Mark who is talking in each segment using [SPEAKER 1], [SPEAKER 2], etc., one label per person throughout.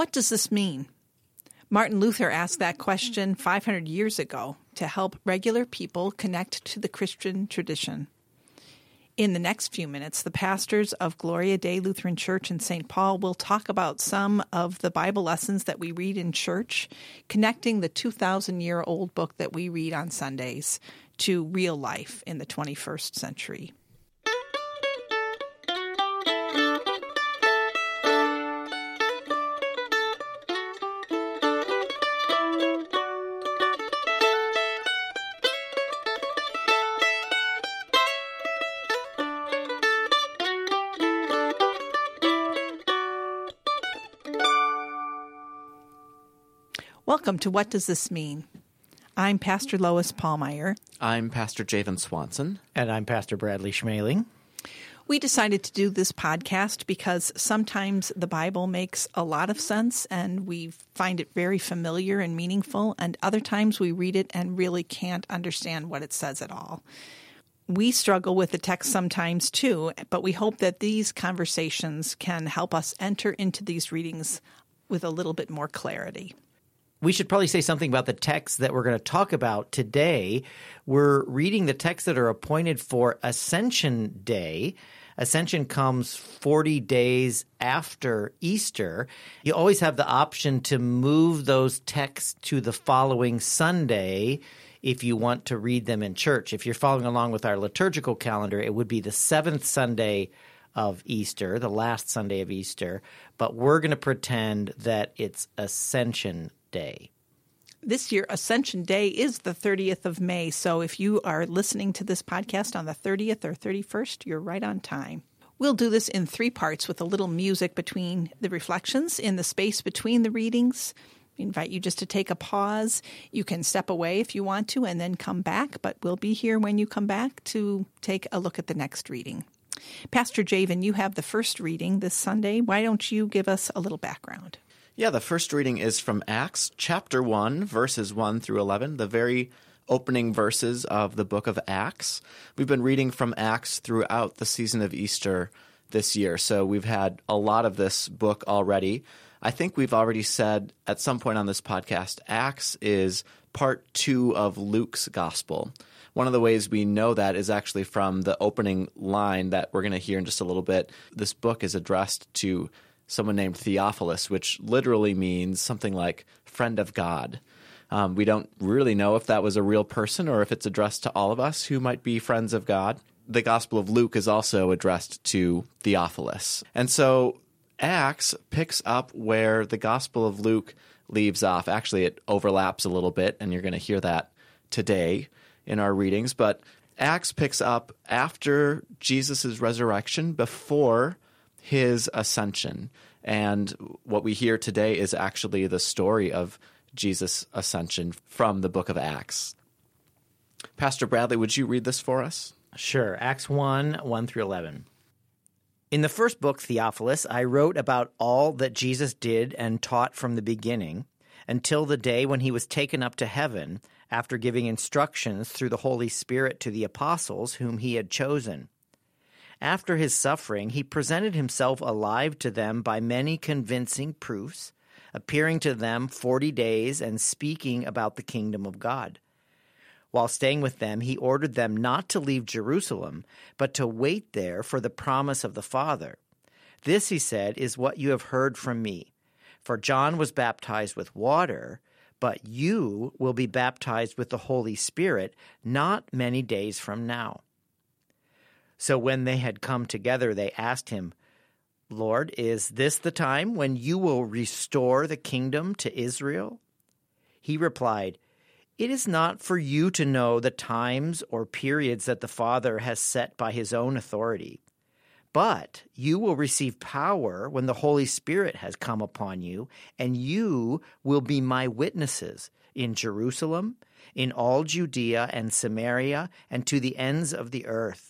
[SPEAKER 1] What does this mean? Martin Luther asked that question 500 years ago to help regular people connect to the Christian tradition. In the next few minutes, the pastors of Gloria Dei Lutheran Church in St. Paul will talk about some of the Bible lessons that we read in church, connecting the 2,000 year old book that we read on Sundays to real life in the 21st century. Welcome to What Does This Mean? I'm Pastor Lois Pallmeyer.
[SPEAKER 2] I'm Pastor Javen Swanson.
[SPEAKER 3] And I'm Pastor Bradley Schmeling.
[SPEAKER 1] We decided to do this podcast because sometimes the Bible makes a lot of sense and we find it very familiar and meaningful, and other times we read it and really can't understand what it says at all. We struggle with the text sometimes too, but we hope that these conversations can help us enter into these readings with a little bit more clarity
[SPEAKER 3] we should probably say something about the texts that we're going to talk about today. We're reading the texts that are appointed for Ascension Day. Ascension comes 40 days after Easter. You always have the option to move those texts to the following Sunday if you want to read them in church. If you're following along with our liturgical calendar, it would be the seventh Sunday of Easter, the last Sunday of Easter, but we're going to pretend that it's Ascension Day.
[SPEAKER 1] This year, Ascension Day is the 30th of May. So if you are listening to this podcast on the 30th or 31st, you're right on time. We'll do this in three parts with a little music between the reflections in the space between the readings. We invite you just to take a pause. You can step away if you want to and then come back, but we'll be here when you come back to take a look at the next reading. Pastor Javen, you have the first reading this Sunday. Why don't you give us a little background?
[SPEAKER 2] Yeah, the first reading is from Acts chapter 1, verses 1 through 11, the very opening verses of the book of Acts. We've been reading from Acts throughout the season of Easter this year, so we've had a lot of this book already. I think we've already said at some point on this podcast, Acts is part two of Luke's gospel. One of the ways we know that is actually from the opening line that we're going to hear in just a little bit. This book is addressed to someone named Theophilus, which literally means something like friend of God. Um, we don't really know if that was a real person or if it's addressed to all of us who might be friends of God. The Gospel of Luke is also addressed to Theophilus. And so Acts picks up where the Gospel of Luke leaves off. Actually, it overlaps a little bit, and you're going to hear that today in our readings. But Acts picks up after Jesus' resurrection, before his ascension. And what we hear today is actually the story of Jesus' ascension from the book of Acts. Pastor Bradley, would you read this for us?
[SPEAKER 3] Sure. Acts 1 1 through 11. In the first book, Theophilus, I wrote about all that Jesus did and taught from the beginning until the day when he was taken up to heaven after giving instructions through the Holy Spirit to the apostles whom he had chosen. After his suffering, he presented himself alive to them by many convincing proofs, appearing to them forty days and speaking about the kingdom of God. While staying with them, he ordered them not to leave Jerusalem, but to wait there for the promise of the Father. This, he said, is what you have heard from me. For John was baptized with water, but you will be baptized with the Holy Spirit not many days from now. So when they had come together, they asked him, Lord, is this the time when you will restore the kingdom to Israel? He replied, It is not for you to know the times or periods that the Father has set by his own authority. But you will receive power when the Holy Spirit has come upon you, and you will be my witnesses in Jerusalem, in all Judea and Samaria, and to the ends of the earth.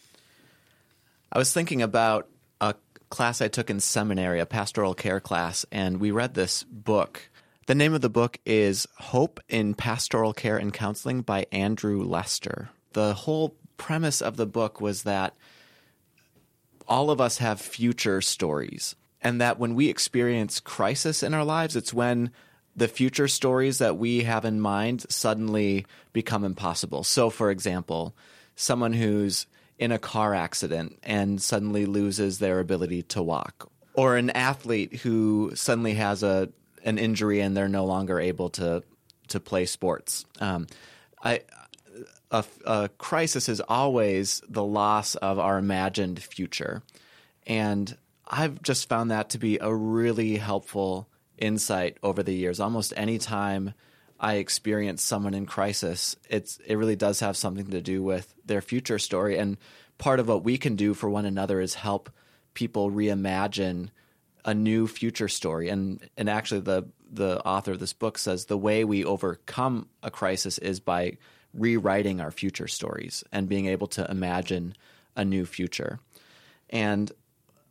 [SPEAKER 2] I was thinking about a class I took in seminary, a pastoral care class, and we read this book. The name of the book is Hope in Pastoral Care and Counseling by Andrew Lester. The whole premise of the book was that all of us have future stories, and that when we experience crisis in our lives, it's when the future stories that we have in mind suddenly become impossible. So, for example, someone who's in a car accident and suddenly loses their ability to walk, or an athlete who suddenly has a an injury and they're no longer able to to play sports. Um, I, a, a crisis is always the loss of our imagined future, and I've just found that to be a really helpful insight over the years. Almost any time I experience someone in crisis, it's it really does have something to do with their future story. And part of what we can do for one another is help people reimagine a new future story. And and actually the the author of this book says the way we overcome a crisis is by rewriting our future stories and being able to imagine a new future. And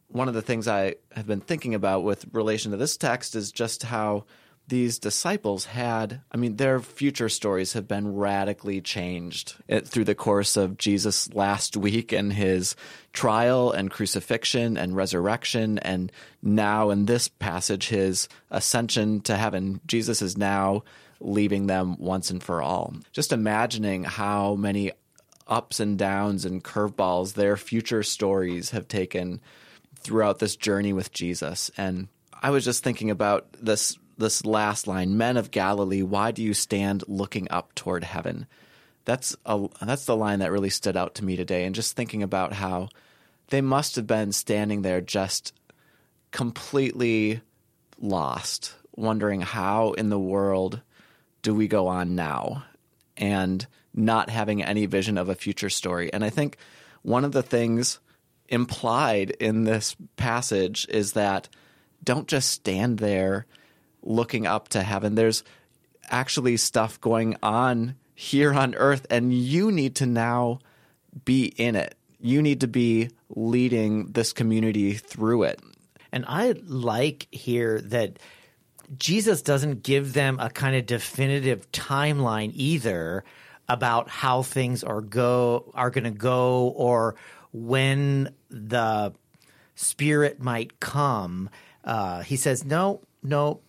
[SPEAKER 2] one of the things I have been thinking about with relation to this text is just how these disciples had, I mean, their future stories have been radically changed eh, through the course of Jesus' last week and his trial and crucifixion and resurrection. And now in this passage, his ascension to heaven. Jesus is now leaving them once and for all. Just imagining how many ups and downs and curveballs their future stories have taken throughout this journey with Jesus. And I was just thinking about this this last line, "Men of Galilee, why do you stand looking up toward heaven?" That's a that's the line that really stood out to me today and just thinking about how they must have been standing there just completely lost, wondering how in the world do we go on now? And not having any vision of a future story. And I think one of the things implied in this passage is that don't just stand there looking up to heaven. There's actually stuff going on here on earth, and you need to now be in it. You need to be leading this community through it.
[SPEAKER 3] And I like here that Jesus doesn't give them a kind of definitive timeline either about how things are go are going to go or when the spirit might come. Uh, he says, "No, no,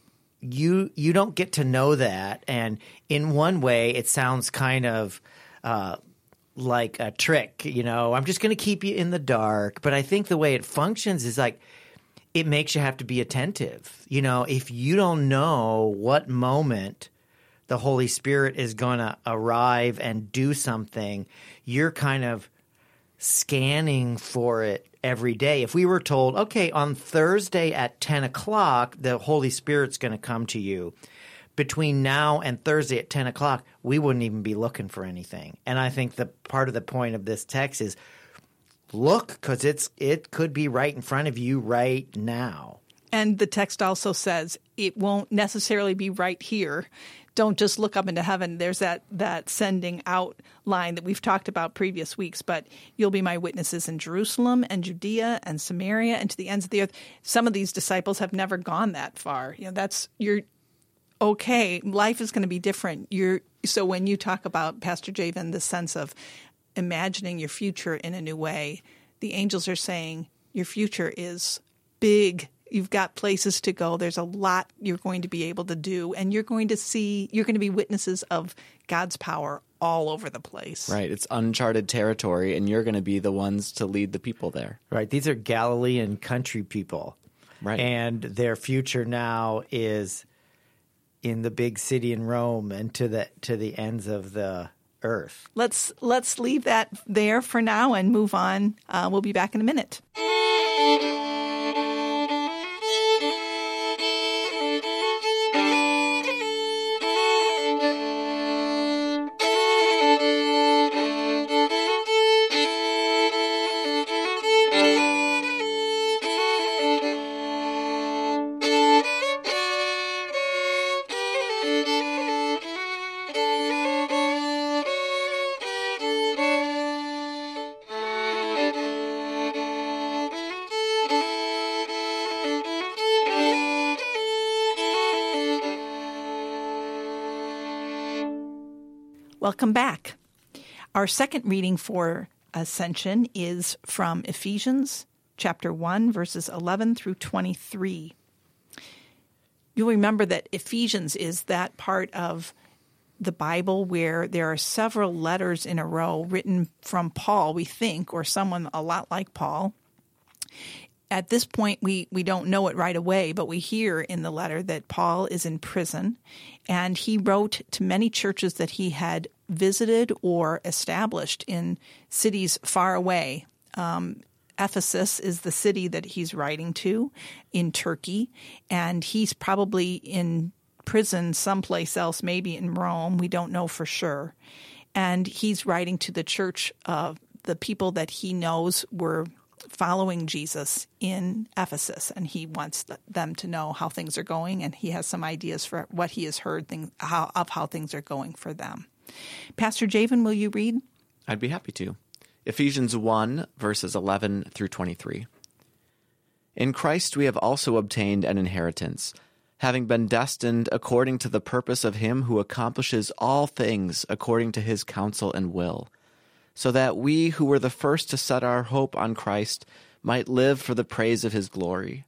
[SPEAKER 3] you you don't get to know that." And in one way, it sounds kind of uh, like a trick. You know, I'm just going to keep you in the dark. But I think the way it functions is like it makes you have to be attentive. You know, if you don't know what moment the Holy Spirit is going to arrive and do something, you're kind of scanning for it every day. If we were told, okay, on Thursday at 10 o'clock, the Holy Spirit's going to come to you, between now and Thursday at 10 o'clock, we wouldn't even be looking for anything. And I think the part of the point of this text is look because it's it could be right in front of you right now.
[SPEAKER 1] And the text also says it won't necessarily be right here don't just look up into heaven. There's that that sending out line that we've talked about previous weeks. But you'll be my witnesses in Jerusalem and Judea and Samaria and to the ends of the earth. Some of these disciples have never gone that far. You know, that's you're okay. Life is going to be different. You're so when you talk about Pastor Javen, the sense of imagining your future in a new way, the angels are saying your future is big You've got places to go. There's a lot you're going to be able to do, and you're going to see, you're going to be witnesses of God's power all over the place.
[SPEAKER 2] Right. It's uncharted territory, and you're going to be the ones to lead the people there.
[SPEAKER 3] Right. These are Galilean country people.
[SPEAKER 2] Right.
[SPEAKER 3] And their future now is in the big city in Rome and to the to the ends of the earth.
[SPEAKER 1] Let's let's leave that there for now and move on. Uh, we'll be back in a minute. Welcome back. Our second reading for Ascension is from Ephesians chapter 1, verses 11 through 23. You'll remember that Ephesians is that part of the Bible where there are several letters in a row written from Paul, we think, or someone a lot like Paul. At this point, we, we don't know it right away, but we hear in the letter that Paul is in prison and he wrote to many churches that he had visited or established in cities far away. Um, Ephesus is the city that he's writing to in Turkey, and he's probably in prison someplace else, maybe in Rome. We don't know for sure. And he's writing to the church, uh, the people that he knows were following Jesus in Ephesus, and he wants them to know how things are going, and he has some ideas for what he has heard things, how, of how things are going for them. Pastor Javen, will you read?
[SPEAKER 2] I'd be happy to. Ephesians 1, verses 11 through 23. In Christ we have also obtained an inheritance, having been destined according to the purpose of Him who accomplishes all things according to His counsel and will, so that we who were the first to set our hope on Christ might live for the praise of His glory.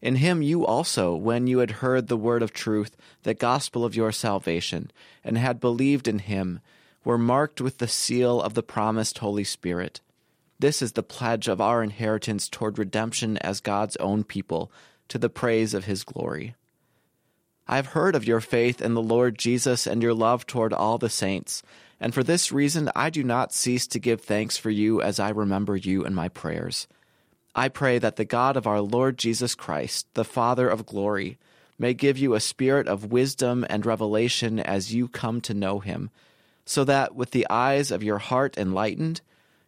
[SPEAKER 2] In Him you also, when you had heard the word of truth, the gospel of your salvation, and had believed in Him, were marked with the seal of the promised Holy Spirit. This is the pledge of our inheritance toward redemption as God's own people, to the praise of his glory. I have heard of your faith in the Lord Jesus and your love toward all the saints, and for this reason I do not cease to give thanks for you as I remember you in my prayers. I pray that the God of our Lord Jesus Christ, the Father of glory, may give you a spirit of wisdom and revelation as you come to know him so that with the eyes of your heart enlightened,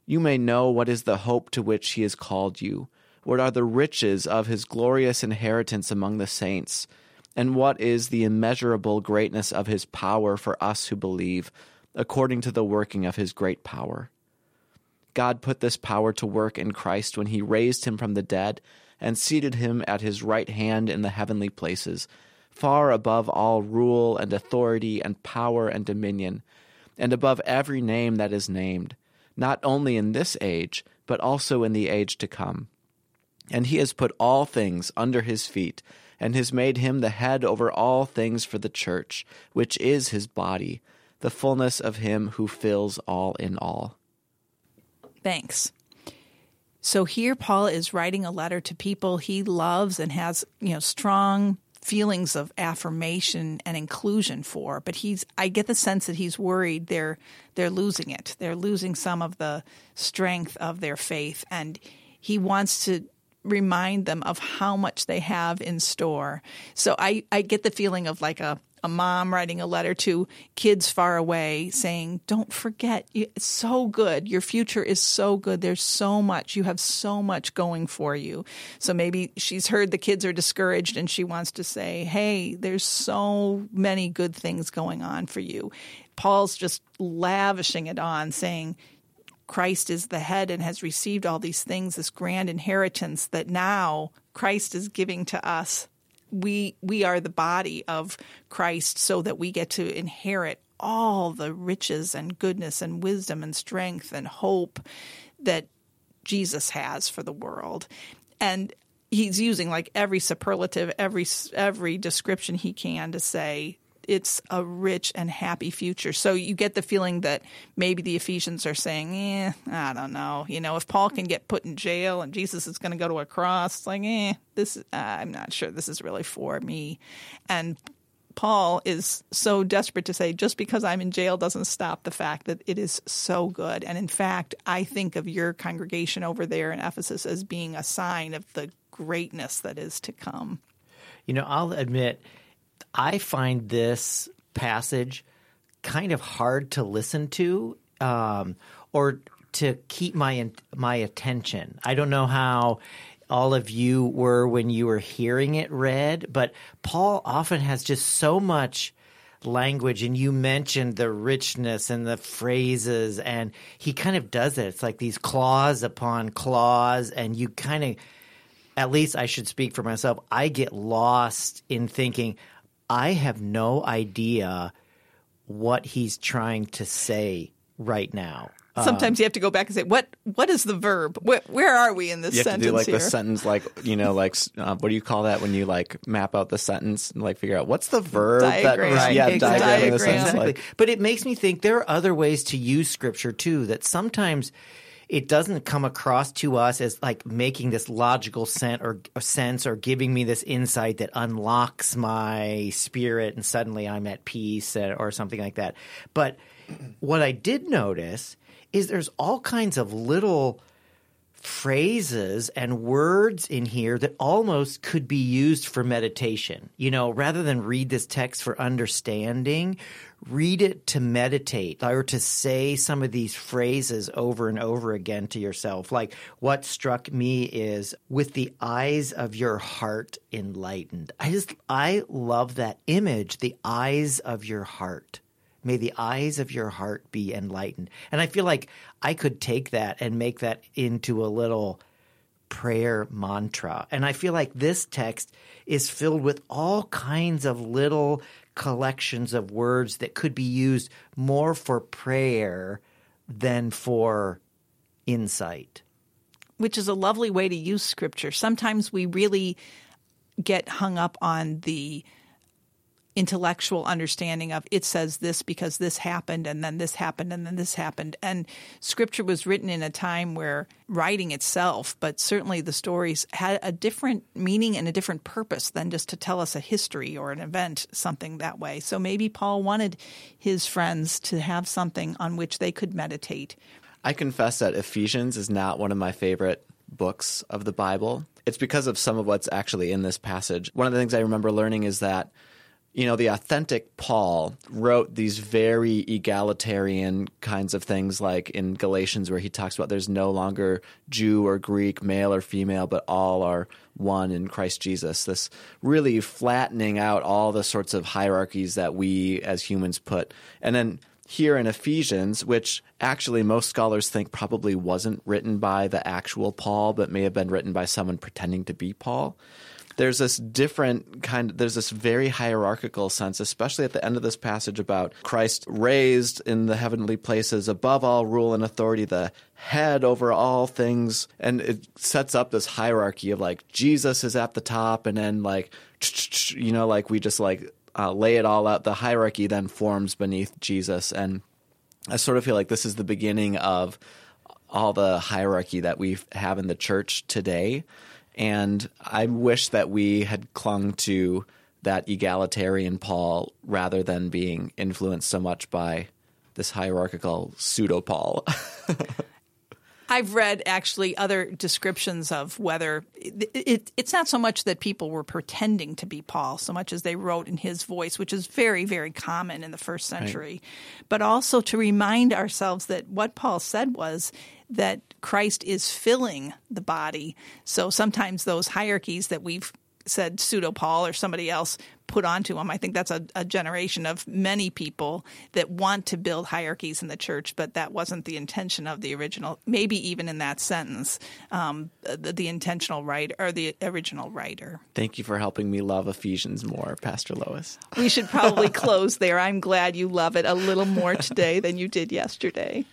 [SPEAKER 2] you may know what is the hope to which he has called you, what are the riches of his glorious inheritance among the saints, and what is the immeasurable greatness of his power for us who believe, according to the working of his great power. God put this power to work in Christ when he raised him from the dead and seated him at his right hand in the heavenly places, far above all rule and authority and power and dominion and above every name that is named, not only in this age, but also in the age to come. And he has put all things under his feet, and has made him the head over all things for the church, which is his body, the fullness of him who fills all in all.
[SPEAKER 1] Thanks. So here Paul is writing a letter to people he loves and has, you know, strong feelings of affirmation and inclusion for but he's i get the sense that he's worried they're they're losing it they're losing some of the strength of their faith and he wants to remind them of how much they have in store so i i get the feeling of like a a mom writing a letter to kids far away saying, Don't forget, it's so good. Your future is so good. There's so much. You have so much going for you. So maybe she's heard the kids are discouraged and she wants to say, Hey, there's so many good things going on for you. Paul's just lavishing it on, saying, Christ is the head and has received all these things, this grand inheritance that now Christ is giving to us we we are the body of Christ so that we get to inherit all the riches and goodness and wisdom and strength and hope that Jesus has for the world. And he's using like every superlative, every every description he can to say it's a rich and happy future. So you get the feeling that maybe the Ephesians are saying, eh, I don't know. You know, if Paul can get put in jail and Jesus is going to go to a cross, it's like, eh, this, uh, I'm not sure this is really for me. And Paul is so desperate to say, just because I'm in jail doesn't stop the fact that it is so good. And in fact, I think of your congregation over there in Ephesus as being a sign of the greatness that is to come.
[SPEAKER 3] You know, I'll admit, I find this passage kind of hard to listen to um, or to keep my my attention. I don't know how all of you were when you were hearing it read, but Paul often has just so much language and you mentioned the richness and the phrases and he kind of does it. It's like these clause upon clause and you kind of at least I should speak for myself. I get lost in thinking, I have no idea what he's trying to say right now.
[SPEAKER 1] Sometimes you have to go back and say, "What? What is the verb? Where, where are we in this
[SPEAKER 2] You have
[SPEAKER 1] sentence
[SPEAKER 2] to do like
[SPEAKER 1] here?"
[SPEAKER 2] the sentence, like you know, like uh, what do you call that when you like map out the sentence and like figure out what's the verb
[SPEAKER 1] Diagram.
[SPEAKER 2] that yeah,
[SPEAKER 1] Exactly.
[SPEAKER 2] diagram the
[SPEAKER 1] Diagram.
[SPEAKER 2] sentence.
[SPEAKER 3] Exactly.
[SPEAKER 2] Like,
[SPEAKER 3] but it makes me think there are other ways to use scripture too that sometimes it doesn't come across to us as like making this logical sense or, or sense or giving me this insight that unlocks my spirit and suddenly I'm at peace or something like that. But what I did notice is there's all kinds of little phrases and words in here that almost could be used for meditation. You know, rather than read this text for understanding, read it to meditate or to say some of these phrases over and over again to yourself. Like what struck me is with the eyes of your heart enlightened. I just, I love that image, the eyes of your heart. May the eyes of your heart be enlightened. And I feel like I could take that and make that into a little prayer mantra. And I feel like this text is filled with all kinds of little collections of words that could be used more for prayer than for insight.
[SPEAKER 1] which is a lovely way to use scripture. Sometimes we really get hung up on the intellectual understanding of it says this because this happened and then this happened and then this happened and scripture was written in a time where writing itself but certainly the stories had a different meaning and a different purpose than just to tell us a history or an event something that way so maybe paul wanted his friends to have something on which they could meditate
[SPEAKER 2] I confess that Ephesians is not one of my favorite books of the Bible. It's because of some of what's actually in this passage. One of the things I remember learning is that, you know, the authentic Paul wrote these very egalitarian kinds of things, like in Galatians, where he talks about there's no longer Jew or Greek, male or female, but all are one in Christ Jesus. This really flattening out all the sorts of hierarchies that we as humans put. And then here in Ephesians, which actually most scholars think probably wasn't written by the actual Paul, but may have been written by someone pretending to be Paul. There's this different kind of, there's this very hierarchical sense, especially at the end of this passage about Christ raised in the heavenly places above all rule and authority, the head over all things. And it sets up this hierarchy of like Jesus is at the top and then like you know, like we just like uh, lay it all out. The hierarchy then forms beneath Jesus, and I sort of feel like this is the beginning of all the hierarchy that we have in the church today. And I wish that we had clung to that egalitarian Paul rather than being influenced so much by this hierarchical pseudo Paul.
[SPEAKER 1] I've read actually other descriptions of whether it, it, it's not so much that people were pretending to be Paul, so much as they wrote in his voice, which is very, very common in the first century, but also to remind ourselves that what Paul said was that Christ is filling the body. So sometimes those hierarchies that we've said pseudo Paul or somebody else put onto him. I think that's a, a, generation of many people that want to build hierarchies in the church, but that wasn't the intention of the original. Maybe even in that sentence, um, the, the, intentional writer or the original writer.
[SPEAKER 2] Thank you for helping me love Ephesians more, Pastor Lois.
[SPEAKER 1] We should probably close there. I'm glad you love it a little more today than you did yesterday.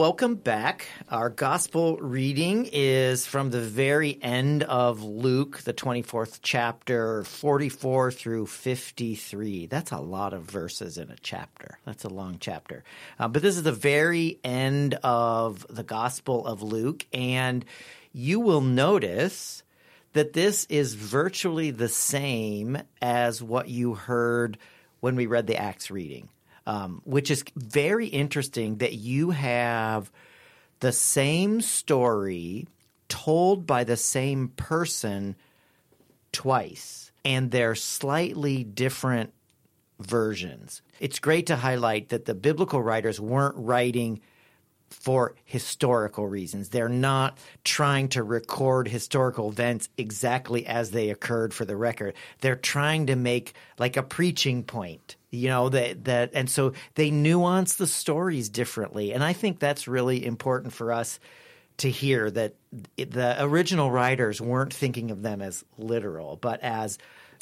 [SPEAKER 3] Welcome back. Our gospel reading is from the very end of Luke, the 24th chapter, 44 through 53. That's a lot of verses in a chapter. That's a long chapter. Uh, but this is the very end of the gospel of Luke, and you will notice that this is virtually the same as what you heard when we read the Acts reading um, which is very interesting that you have the same story told by the same person twice, and they're slightly different versions. It's great to highlight that the biblical writers weren't writing for historical reasons. They're not trying to record historical events exactly as they occurred for the record. They're trying to make like a preaching point, you know, that that and so they nuance the stories differently. And I think that's really important for us to hear that the original writers weren't thinking of them as literal, but as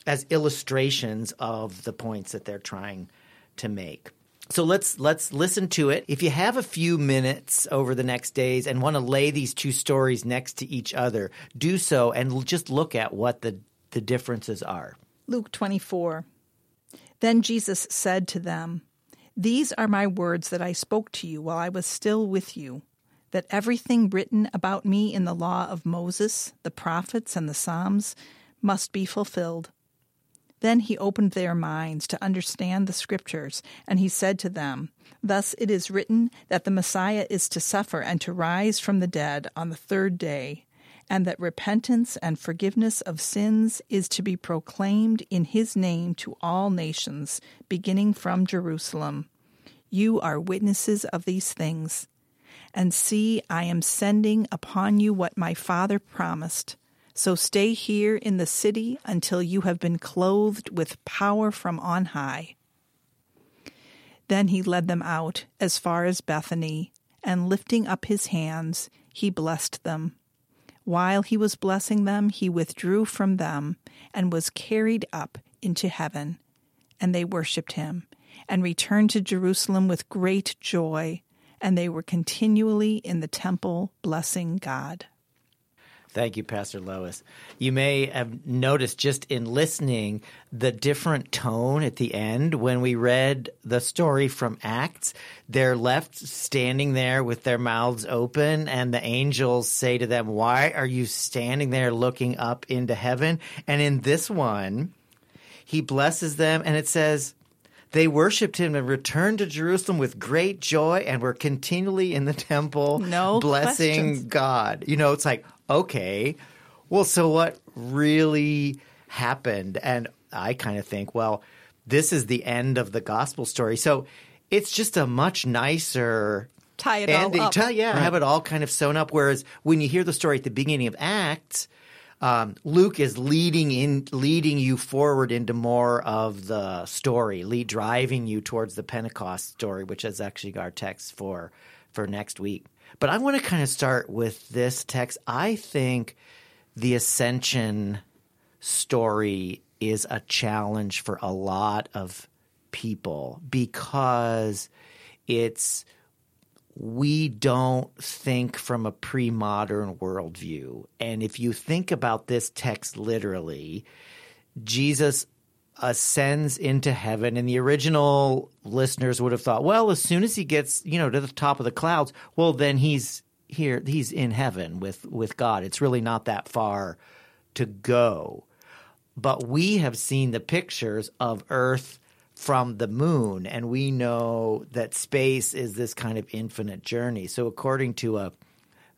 [SPEAKER 3] as illustrations of the points that they're trying to make. So let's let's listen to it. If you have a few minutes over the next days and want to lay these two stories next to each other, do so and just look at what the the differences are.
[SPEAKER 1] Luke 24. Then Jesus said to them, These are my words that I spoke to you while I was still with you, that everything written about me in the law of Moses, the prophets, and the Psalms must be fulfilled. Then he opened their minds to understand the Scriptures, and he said to them, Thus it is written that the Messiah is to suffer and to rise from the dead on the third day, and that repentance and forgiveness of sins is to be proclaimed in his name to all nations, beginning from Jerusalem. You are witnesses of these things. And see, I am sending upon you what my Father promised. So stay here in the city until you have been clothed with power from on high. Then he led them out as far as Bethany, and lifting up his hands, he blessed them. While he was blessing them, he withdrew from them and was carried up into heaven. And they worshipped him, and returned to Jerusalem with great joy, and they were continually in the temple blessing God.
[SPEAKER 3] Thank you, Pastor Lois. You may have noticed just in listening the different tone at the end when we read the story from Acts. They're left standing there with their mouths open, and the angels say to them, Why are you standing there looking up into heaven? And in this one, he blesses them, and it says, they worshiped him and returned to Jerusalem with great joy and were continually in the temple
[SPEAKER 1] no
[SPEAKER 3] blessing
[SPEAKER 1] questions.
[SPEAKER 3] God. You know, it's like, okay, well, so what really happened? And I kind of think, well, this is the end of the gospel story. So it's just a much nicer
[SPEAKER 1] Tie it all
[SPEAKER 3] ending.
[SPEAKER 1] up.
[SPEAKER 3] Tie- yeah, have it all kind of sewn up. Whereas when you hear the story at the beginning of Acts, um, Luke is leading in, leading you forward into more of the story, lead, driving you towards the Pentecost story, which is actually our text for for next week. But I want to kind of start with this text. I think the ascension story is a challenge for a lot of people because it's we don't think from a pre modern worldview. And if you think about this text literally, Jesus ascends into heaven. And the original listeners would have thought well as soon as he gets you know to the top of the clouds well then he's here he's in heaven with with God. It's really not that far to go. But we have seen the pictures of earth from the moon and we know that space is this kind of infinite journey. So according to a,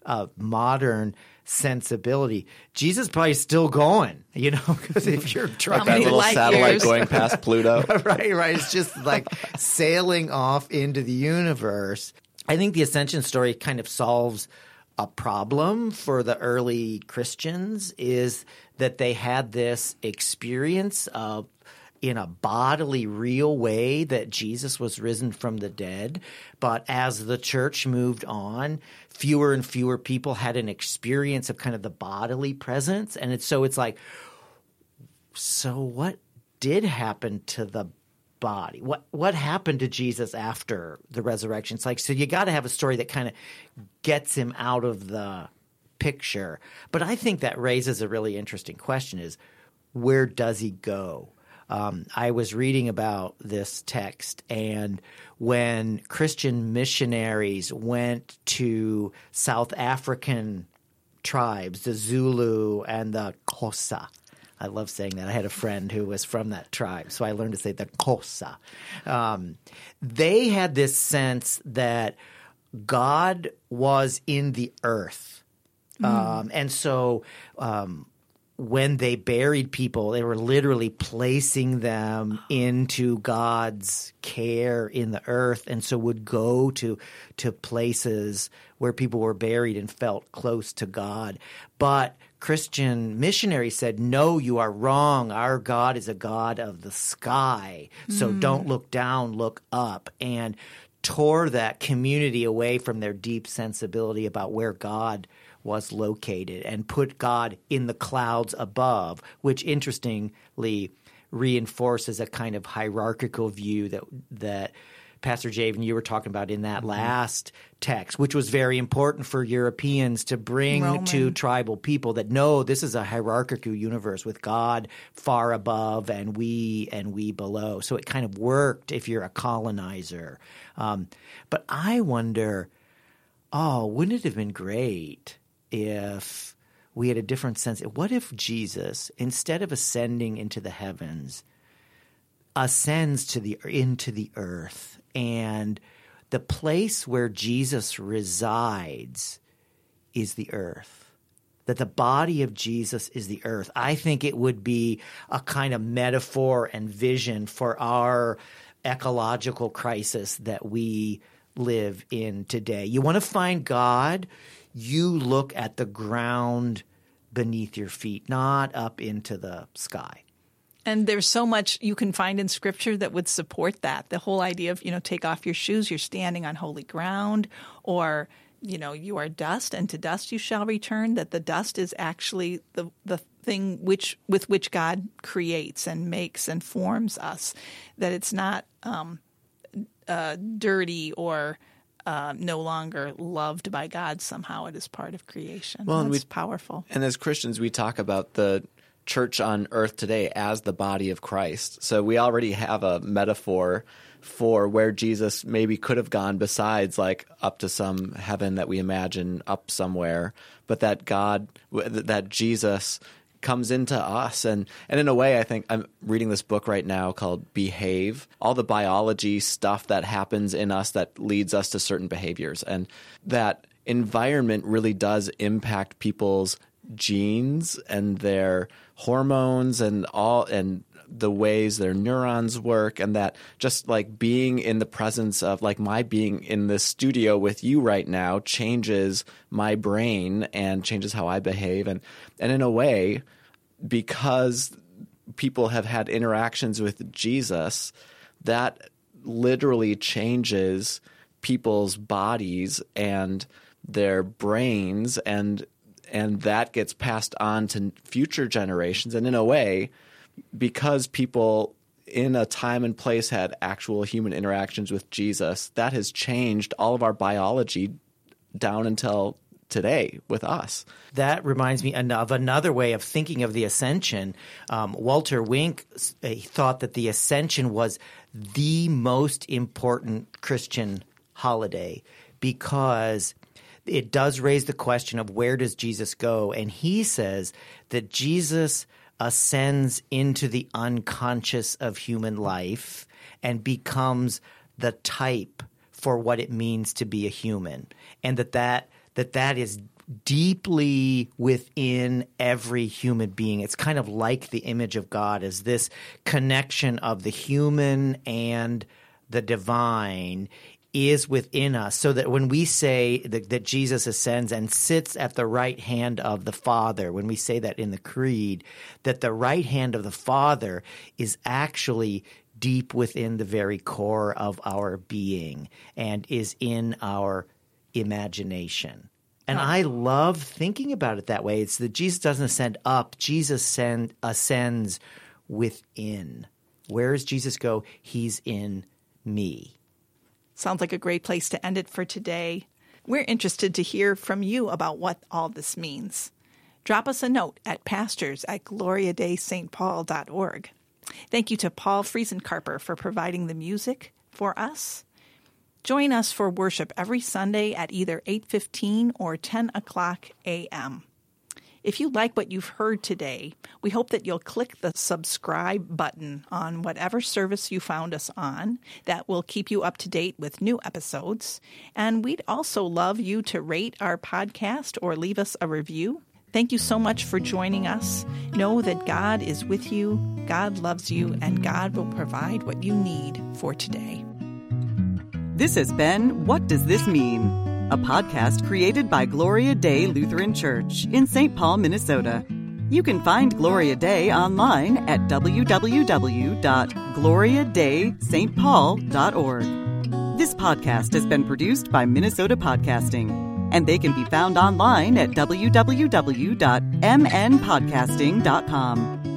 [SPEAKER 3] a modern sensibility jesus probably still going you know because if you're trying
[SPEAKER 2] that little satellite
[SPEAKER 1] years?
[SPEAKER 2] going past Pluto.
[SPEAKER 3] right, right. It's just like sailing off into the universe. I think the ascension story kind of solves a problem for the early Christians is that they had this experience of in a bodily real way that Jesus was risen from the dead. But as the church moved on, fewer and fewer people had an experience of kind of the bodily presence. And it's so it's like, so what did happen to the body? What what happened to Jesus after the resurrection? It's like so you got to have a story that kind of gets him out of the picture. But I think that raises a really interesting question: is where does he go? Um, I was reading about this text, and when Christian missionaries went to South African tribes, the Zulu and the Xhosa. I love saying that. I had a friend who was from that tribe, so I learned to say the Xhosa. Um, they had this sense that God was in the earth. Um, and so um, when they buried people, they were literally placing them into God's care in the earth, and so would go to to places where people were buried and felt close to God. But Christian missionaries said, "No, you are wrong. Our God is a God of the sky. So
[SPEAKER 1] Hmm.
[SPEAKER 3] don't look down, look up." And tore that community away from their deep sensibility about where God was located and put God in the clouds above, which interestingly reinforces a kind of hierarchical view that that Pastor Javen, you were talking about in that last text, which was very important for Europeans to bring to tribal people that no, this is a hierarchical universe with God far above and we and we below. So it kind of worked if you're a colonizer. Um, but I wonder, oh, wouldn't it have been great if we had a different sense? What if Jesus, instead of ascending into the heavens, ascends to the into the earth? And the place where Jesus resides is the earth. That the body of Jesus is the earth. I think it would be a kind of metaphor and vision for our ecological crisis that we live in today. You want to find god you look at the ground beneath your feet not up into the sky
[SPEAKER 1] And there's so much you can find in scripture that would support that. The whole idea of, you know, take off your shoes, you're standing on holy ground, or, you know, you are dust and to dust you shall return, that the dust is actually the, the thing which with which God creates and makes and forms us. That it's not um, uh, dirty or uh, no longer loved by God somehow. It is part of creation.
[SPEAKER 2] Well, and
[SPEAKER 1] That's
[SPEAKER 2] we-
[SPEAKER 1] powerful.
[SPEAKER 2] And as Christians, we talk about the church on earth today as the body of Christ. So we already have a metaphor for where Jesus maybe could have gone besides like up to some heaven that we imagine up somewhere, but that God, that Jesus comes into us. And and in a way I think I'm reading this book right now called Behave all the biology stuff that happens in us that leads us to certain behaviors. And that environment really does impact people's genes and their hormones and all and the ways their neurons work and that just like being in the presence of like my being in this studio with you right now changes my brain and changes how I behave. And and in a way because people have had interactions with Jesus that literally changes people's bodies and their brains and and that gets passed on to future generations. And in a way because people in a time and place had actual human interactions with Jesus that has changed all of our biology down until today with us
[SPEAKER 3] That reminds me of another way of thinking of the ascension. Um, Walter Wink thought that the ascension was the most important Christian holiday because it does raise the question of where does Jesus go? And he says that Jesus ascends into the unconscious of human life and becomes the type for what it means to be a human. And that that that that is deeply within every human being. It's kind of like the image of god as this connection of the human and the divine is within us so that when we say that, that jesus ascends and sits at the right hand of the father when we say that in the creed that the right hand of the father is actually deep within the very core of our being and is in our imagination. And I love thinking about it that way. It's that Jesus doesn't ascend up, Jesus send, ascends within. Where does Jesus go? He's in me.
[SPEAKER 1] Sounds like a great place to end it for today. We're interested to hear from you about what all this means. Drop us a note at pastors at gloriadeistpaul.org. Thank you to Paul Friesen-Carper for providing the music for us. Join us for worship every Sunday at either 8:15 or 10 o'clock a.m. If you like what you've heard today, we hope that you'll click the subscribe button on whatever service you found us on. That will keep you up to date with new episodes. And we'd also love you to rate our podcast or leave us a review. Thank you so much for joining us. Know that God is with you, God loves you, and God will provide what you need for today.
[SPEAKER 4] This has been What Does This Mean? A podcast created by Gloria Dei Lutheran Church in St. Paul, Minnesota. You can find Gloria Dei online at www.gloriadeistpaul.org. This podcast has been produced by Minnesota Podcasting, and they can be found online at www.mnpodcasting.com.